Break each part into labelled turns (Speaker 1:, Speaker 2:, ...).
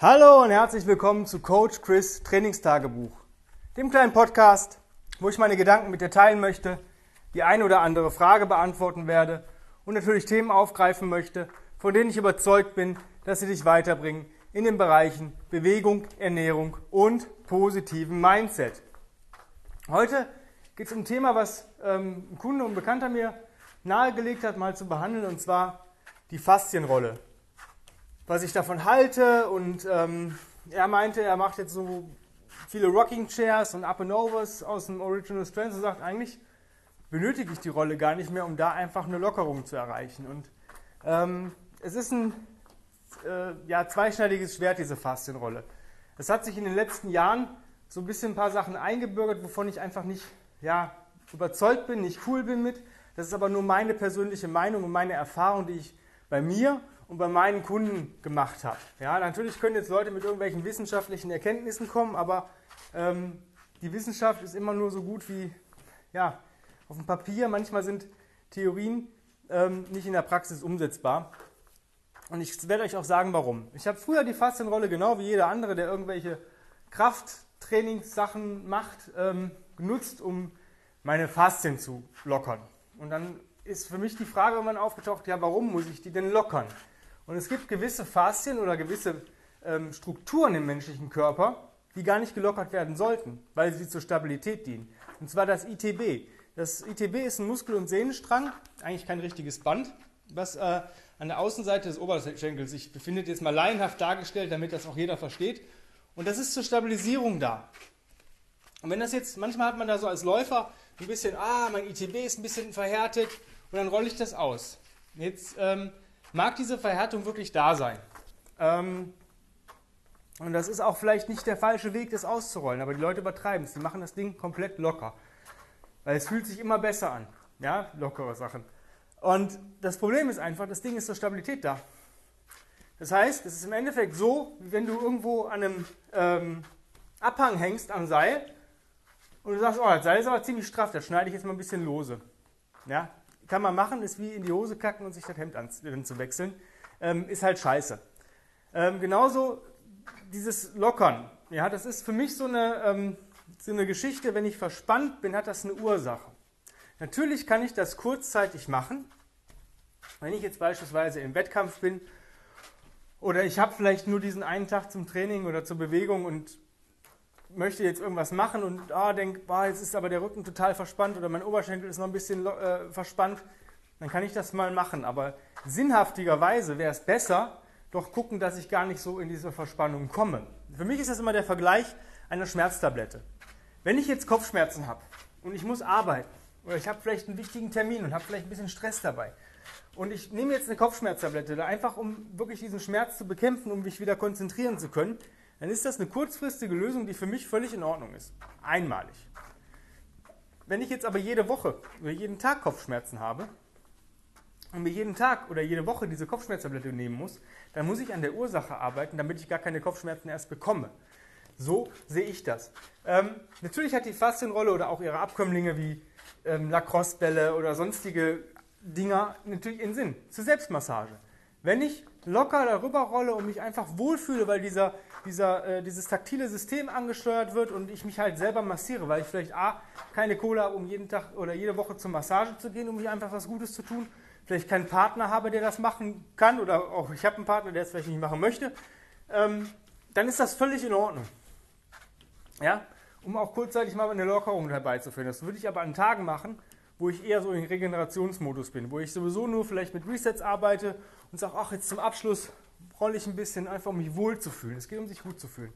Speaker 1: Hallo und herzlich willkommen zu Coach Chris Trainingstagebuch, dem kleinen Podcast, wo ich meine Gedanken mit dir teilen möchte, die eine oder andere Frage beantworten werde und natürlich Themen aufgreifen möchte, von denen ich überzeugt bin, dass sie dich weiterbringen in den Bereichen Bewegung, Ernährung und positiven Mindset. Heute geht es um ein Thema, was ähm, ein Kunde und Bekannter mir nahegelegt hat, mal zu behandeln, und zwar die Faszienrolle was ich davon halte. Und ähm, er meinte, er macht jetzt so viele Rocking Chairs und Up and Overs aus dem Original Strength und sagt, eigentlich benötige ich die Rolle gar nicht mehr, um da einfach eine Lockerung zu erreichen. Und ähm, es ist ein äh, ja, zweischneidiges Schwert, diese Faszienrolle. Es hat sich in den letzten Jahren so ein bisschen ein paar Sachen eingebürgert, wovon ich einfach nicht ja, überzeugt bin, nicht cool bin mit. Das ist aber nur meine persönliche Meinung und meine Erfahrung, die ich bei mir und bei meinen Kunden gemacht habe. Ja, natürlich können jetzt Leute mit irgendwelchen wissenschaftlichen Erkenntnissen kommen, aber ähm, die Wissenschaft ist immer nur so gut wie ja, auf dem Papier. Manchmal sind Theorien ähm, nicht in der Praxis umsetzbar. Und ich werde euch auch sagen, warum. Ich habe früher die Faszienrolle, genau wie jeder andere, der irgendwelche Krafttrainingssachen macht, ähm, genutzt, um meine Faszien zu lockern. Und dann ist für mich die Frage irgendwann aufgetaucht, ja, warum muss ich die denn lockern? Und es gibt gewisse Faszien oder gewisse ähm, Strukturen im menschlichen Körper, die gar nicht gelockert werden sollten, weil sie zur Stabilität dienen. Und zwar das ITB. Das ITB ist ein Muskel- und Sehnenstrang, eigentlich kein richtiges Band, was äh, an der Außenseite des Oberschenkels sich befindet, jetzt mal laienhaft dargestellt, damit das auch jeder versteht. Und das ist zur Stabilisierung da. Und wenn das jetzt, manchmal hat man da so als Läufer ein bisschen, ah, mein ITB ist ein bisschen verhärtet und dann rolle ich das aus. Jetzt ähm, mag diese Verhärtung wirklich da sein. Ähm, und das ist auch vielleicht nicht der falsche Weg, das auszurollen, aber die Leute übertreiben es. Die machen das Ding komplett locker. Weil es fühlt sich immer besser an. Ja, lockere Sachen. Und das Problem ist einfach, das Ding ist zur Stabilität da. Das heißt, es ist im Endeffekt so, wie wenn du irgendwo an einem ähm, Abhang hängst am Seil und du sagst, oh, das Seil ist aber ziemlich straff, das schneide ich jetzt mal ein bisschen lose. Ja, kann man machen, ist wie in die Hose kacken und sich das Hemd anzuwechseln. Ähm, ist halt scheiße. Ähm, genauso dieses Lockern. Ja, das ist für mich so eine, ähm, so eine Geschichte, wenn ich verspannt bin, hat das eine Ursache. Natürlich kann ich das kurzzeitig machen. Wenn ich jetzt beispielsweise im Wettkampf bin oder ich habe vielleicht nur diesen einen Tag zum Training oder zur Bewegung und möchte jetzt irgendwas machen und ah, denke, ah, jetzt ist aber der Rücken total verspannt oder mein Oberschenkel ist noch ein bisschen äh, verspannt, dann kann ich das mal machen. Aber sinnhaftigerweise wäre es besser, doch gucken, dass ich gar nicht so in diese Verspannung komme. Für mich ist das immer der Vergleich einer Schmerztablette. Wenn ich jetzt Kopfschmerzen habe und ich muss arbeiten oder ich habe vielleicht einen wichtigen Termin und habe vielleicht ein bisschen Stress dabei und ich nehme jetzt eine Kopfschmerztablette, einfach um wirklich diesen Schmerz zu bekämpfen, um mich wieder konzentrieren zu können, dann ist das eine kurzfristige Lösung, die für mich völlig in Ordnung ist. Einmalig. Wenn ich jetzt aber jede Woche oder jeden Tag Kopfschmerzen habe und mir jeden Tag oder jede Woche diese Kopfschmerztablette nehmen muss, dann muss ich an der Ursache arbeiten, damit ich gar keine Kopfschmerzen erst bekomme. So sehe ich das. Ähm, natürlich hat die Faszienrolle oder auch ihre Abkömmlinge wie ähm, Lacrosse-Bälle oder sonstige Dinger natürlich in Sinn zur Selbstmassage. Wenn ich locker darüber rolle und mich einfach wohlfühle, weil dieser, dieser, äh, dieses taktile System angesteuert wird und ich mich halt selber massiere, weil ich vielleicht A, keine Kohle habe, um jeden Tag oder jede Woche zur Massage zu gehen, um mich einfach was Gutes zu tun, vielleicht keinen Partner habe, der das machen kann oder auch ich habe einen Partner, der es vielleicht nicht machen möchte, ähm, dann ist das völlig in Ordnung. Ja, um auch kurzzeitig mal eine Lockerung herbeizuführen. Das würde ich aber an Tagen machen, wo ich eher so in Regenerationsmodus bin, wo ich sowieso nur vielleicht mit Resets arbeite und sage, ach, jetzt zum Abschluss rolle ich ein bisschen, einfach um mich wohl zu fühlen. Es geht um sich gut zu fühlen.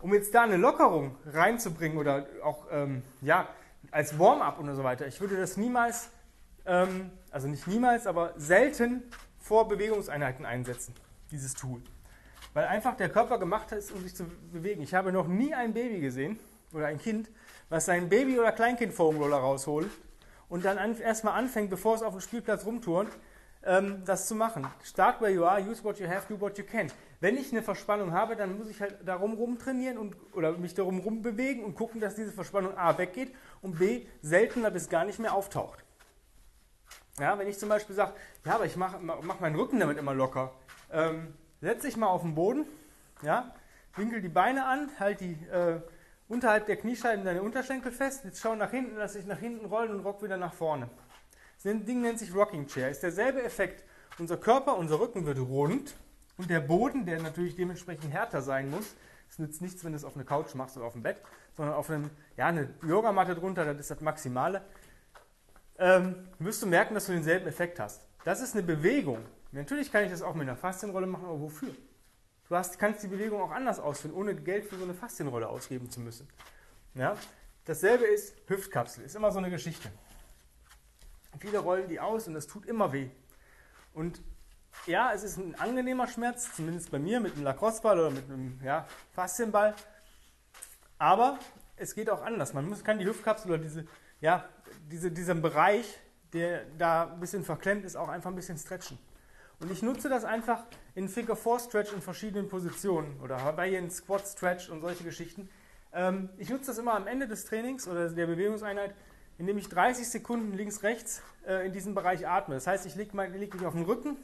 Speaker 1: Um jetzt da eine Lockerung reinzubringen oder auch ähm, ja, als Warm-up und so weiter, ich würde das niemals, ähm, also nicht niemals, aber selten vor Bewegungseinheiten einsetzen, dieses Tool. Weil einfach der Körper gemacht ist, um sich zu bewegen. Ich habe noch nie ein Baby gesehen oder ein Kind, was sein Baby- oder Kleinkind-Foamroller rausholt und dann an, erstmal anfängt, bevor es auf dem Spielplatz rumturnt, ähm, das zu machen. Start where you are, use what you have, do what you can. Wenn ich eine Verspannung habe, dann muss ich halt darum rumtrainieren und, oder mich darum rumbewegen und gucken, dass diese Verspannung A weggeht und B seltener bis gar nicht mehr auftaucht. Ja, wenn ich zum Beispiel sage, ja, aber ich mache mach meinen Rücken damit immer locker, ähm, setze ich mal auf den Boden, Ja? Winkel die Beine an, halt die äh, unterhalb der Kniescheiben deine Unterschenkel fest. Jetzt schau nach hinten, lass dich nach hinten rollen und rock wieder nach vorne. Das Ding nennt sich Rocking Chair. Ist derselbe Effekt. Unser Körper, unser Rücken wird rund und der Boden, der natürlich dementsprechend härter sein muss, es nützt nichts, wenn du es auf eine Couch machst oder auf dem Bett, sondern auf einem, ja, eine Yogamatte drunter, das ist das Maximale, ähm, wirst du merken, dass du denselben Effekt hast. Das ist eine Bewegung. Natürlich kann ich das auch mit einer Faszienrolle machen, aber wofür? Du hast, kannst die Bewegung auch anders ausführen, ohne Geld für so eine Faszienrolle ausgeben zu müssen. Ja? Dasselbe ist Hüftkapsel, ist immer so eine Geschichte. Viele rollen die aus und das tut immer weh. Und ja, es ist ein angenehmer Schmerz, zumindest bei mir mit einem Lacrosseball oder mit einem ja, Faszienball. Aber es geht auch anders. Man muss, kann die Hüftkapsel oder diese, ja, diese, diesen Bereich, der da ein bisschen verklemmt ist, auch einfach ein bisschen stretchen. Und ich nutze das einfach in Figure 4 Stretch in verschiedenen Positionen oder Hawaiian Squat Stretch und solche Geschichten. Ähm, ich nutze das immer am Ende des Trainings oder der Bewegungseinheit, indem ich 30 Sekunden links, rechts äh, in diesem Bereich atme. Das heißt, ich lege leg mich auf den Rücken,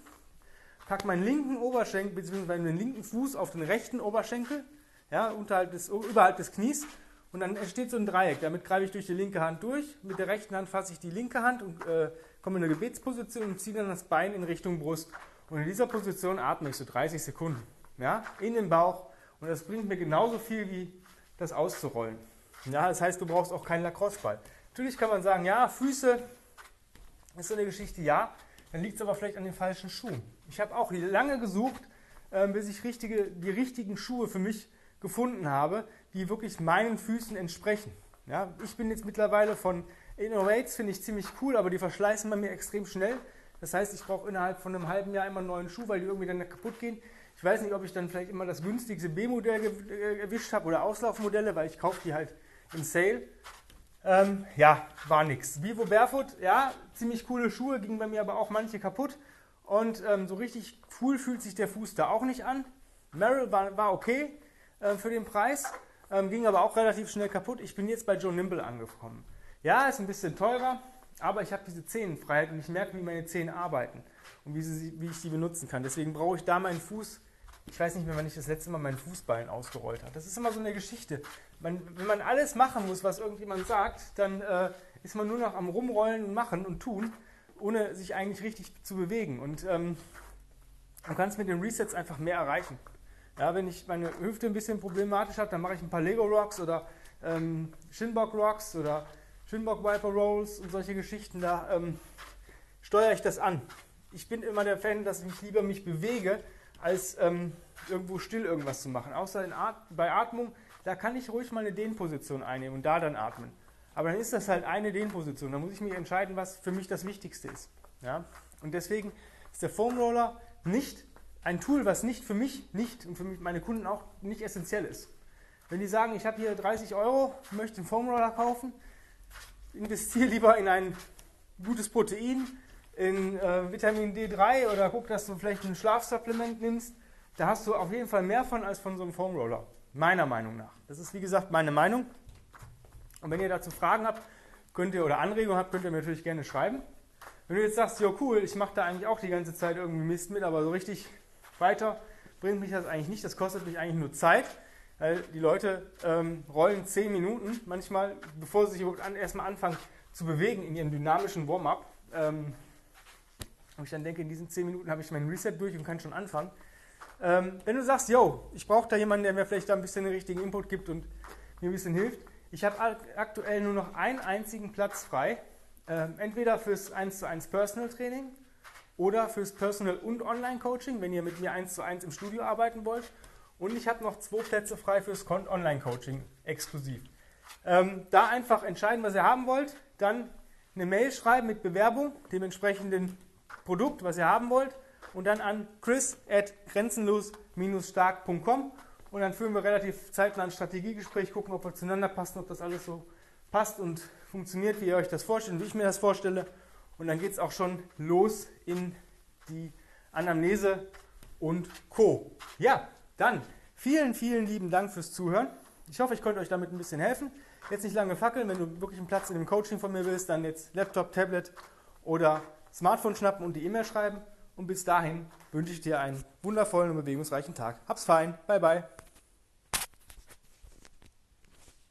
Speaker 1: packe meinen linken Oberschenkel bzw. meinen linken Fuß auf den rechten Oberschenkel, ja, unterhalb des, überhalb des Knies und dann entsteht so ein Dreieck. Damit greife ich durch die linke Hand durch. Mit der rechten Hand fasse ich die linke Hand und äh, komme in eine Gebetsposition und ziehe dann das Bein in Richtung Brust. Und in dieser Position atme ich so 30 Sekunden ja, in den Bauch. Und das bringt mir genauso viel wie das auszurollen. Ja, das heißt, du brauchst auch keinen Lacrosse-Ball. Natürlich kann man sagen, ja, Füße ist so eine Geschichte, ja. Dann liegt es aber vielleicht an den falschen Schuhen. Ich habe auch lange gesucht, äh, bis ich richtige, die richtigen Schuhe für mich gefunden habe, die wirklich meinen Füßen entsprechen. Ja, ich bin jetzt mittlerweile von Innovates, finde ich ziemlich cool, aber die verschleißen bei mir extrem schnell. Das heißt, ich brauche innerhalb von einem halben Jahr immer einen neuen Schuh, weil die irgendwie dann kaputt gehen. Ich weiß nicht, ob ich dann vielleicht immer das günstigste B-Modell äh, erwischt habe oder Auslaufmodelle, weil ich kaufe die halt im Sale. Ähm, ja, war nix. Vivo Barefoot, ja, ziemlich coole Schuhe, gingen bei mir aber auch manche kaputt. Und ähm, so richtig cool fühlt sich der Fuß da auch nicht an. Merrill war, war okay äh, für den Preis, ähm, ging aber auch relativ schnell kaputt. Ich bin jetzt bei Joe Nimble angekommen. Ja, ist ein bisschen teurer, aber ich habe diese Zehenfreiheit und ich merke, wie meine Zähne arbeiten und wie, sie, wie ich sie benutzen kann. Deswegen brauche ich da meinen Fuß. Ich weiß nicht mehr, wann ich das letzte Mal meinen Fußballen ausgerollt habe. Das ist immer so eine Geschichte. Man, wenn man alles machen muss, was irgendjemand sagt, dann äh, ist man nur noch am Rumrollen und Machen und Tun ohne sich eigentlich richtig zu bewegen. Und ähm, du kannst mit den Resets einfach mehr erreichen. Ja, wenn ich meine Hüfte ein bisschen problematisch habe, dann mache ich ein paar Lego Rocks oder ähm, Shinbok Rocks oder Shinbok Viper Rolls und solche Geschichten. Da ähm, steuere ich das an. Ich bin immer der Fan, dass ich lieber mich bewege, als ähm, irgendwo still irgendwas zu machen. Außer At bei Atmung, da kann ich ruhig mal eine Dehnposition einnehmen und da dann atmen. Aber dann ist das halt eine Dehnposition. Da muss ich mich entscheiden, was für mich das Wichtigste ist. Ja? Und deswegen ist der Foam Roller nicht ein Tool, was nicht für mich nicht und für meine Kunden auch nicht essentiell ist. Wenn die sagen, ich habe hier 30 Euro, möchte einen Foam Roller kaufen, investiere lieber in ein gutes Protein, in äh, Vitamin D3 oder guck, dass du vielleicht ein Schlafsupplement nimmst. Da hast du auf jeden Fall mehr von als von so einem Foam Roller. Meiner Meinung nach. Das ist wie gesagt meine Meinung. Und wenn ihr dazu Fragen habt, könnt ihr oder Anregungen habt, könnt ihr mir natürlich gerne schreiben. Wenn du jetzt sagst, ja cool, ich mache da eigentlich auch die ganze Zeit irgendwie Mist mit, aber so richtig weiter bringt mich das eigentlich nicht. Das kostet mich eigentlich nur Zeit, weil die Leute ähm, rollen 10 Minuten manchmal, bevor sie sich überhaupt an, erstmal anfangen zu bewegen in ihrem dynamischen Warm-up. Ähm, und ich dann denke, in diesen 10 Minuten habe ich meinen Reset durch und kann schon anfangen. Ähm, wenn du sagst, yo, ich brauche da jemanden, der mir vielleicht da ein bisschen den richtigen Input gibt und mir ein bisschen hilft, ich habe aktuell nur noch einen einzigen Platz frei. Ähm, entweder fürs 1 zu 1 Personal Training oder fürs Personal und Online Coaching, wenn ihr mit mir 1 zu 1 im Studio arbeiten wollt. Und ich habe noch zwei Plätze frei fürs Online Coaching exklusiv. Ähm, da einfach entscheiden, was ihr haben wollt, dann eine Mail schreiben mit Bewerbung, dem entsprechenden Produkt, was ihr haben wollt, und dann an chris at grenzenlos-stark.com und dann führen wir relativ zeitnah ein Strategiegespräch, gucken, ob wir zueinander passen, ob das alles so passt und funktioniert, wie ihr euch das vorstellt, wie ich mir das vorstelle. Und dann geht es auch schon los in die Anamnese und Co. Ja, dann vielen, vielen lieben Dank fürs Zuhören. Ich hoffe, ich konnte euch damit ein bisschen helfen. Jetzt nicht lange fackeln, wenn du wirklich einen Platz in dem Coaching von mir willst, dann jetzt Laptop, Tablet oder Smartphone schnappen und die E-Mail schreiben. Und bis dahin wünsche ich dir einen wundervollen und bewegungsreichen Tag. Hab's fein. Bye, bye.